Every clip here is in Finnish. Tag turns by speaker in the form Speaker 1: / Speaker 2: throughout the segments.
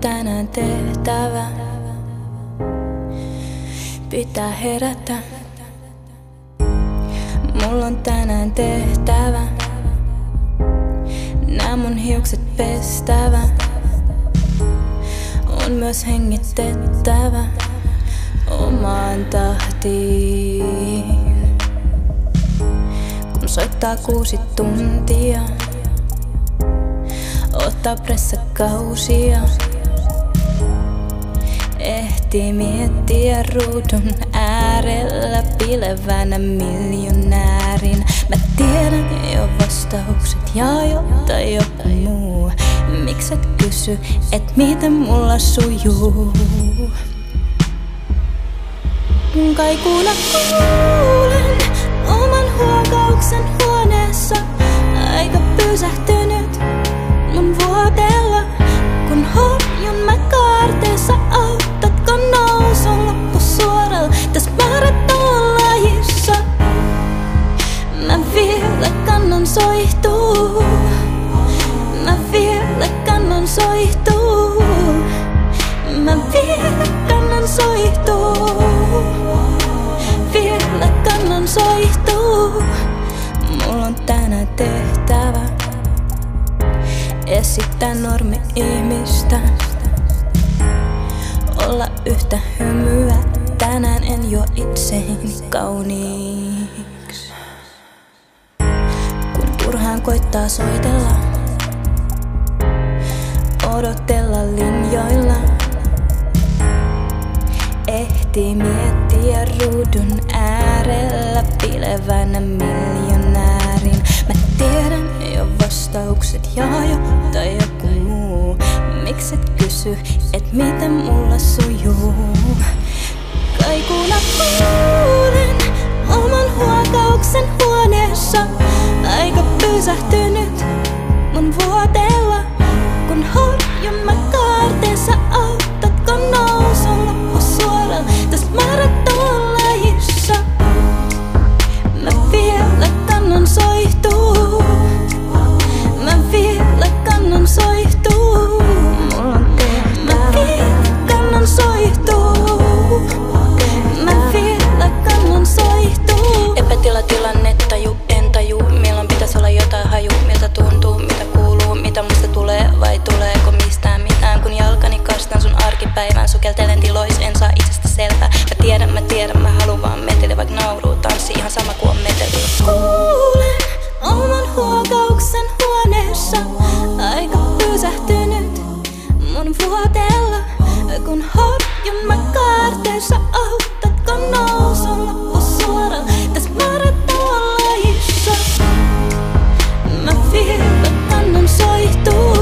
Speaker 1: tänään tehtävä. Pitää herätä. Mulla on tänään tehtävä. Nää mun hiukset pestävä. On myös hengitettävä omaan tahtiin. Kun soittaa kuusi tuntia ottaa pressakausia. Ehtii miettiä ruudun äärellä pilevänä miljonäärin. Mä tiedän jo vastaukset ja jotta joku muu. Mikset kysy, et miten mulla sujuu? Kaikuna kuulen soihtuu. Mä vielä kannan soihtuu. Vielä kannan soihtuu. Mulla on tänään tehtävä esittää normi-ihmistä. Olla yhtä hymyä, tänään en jo itseini kauniiksi. Kun turhaan koittaa soitella, odotella linjoilla. Ehtii miettiä ruudun äärellä pilevänä miljonäärin. Mä tiedän jo vastaukset ja jotta joku muu. Mikset kysy, et miten mulla sujuu? voin vuotella, kun horjun mä kaarteessa auttatko nousulla suoralla tässä. Mä vielä kannan soihtuu,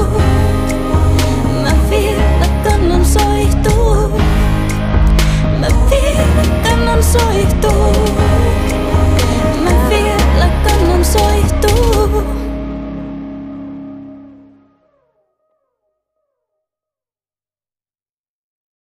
Speaker 1: mä vielä kannan soihtuu, mä vielä kannan soihtuu.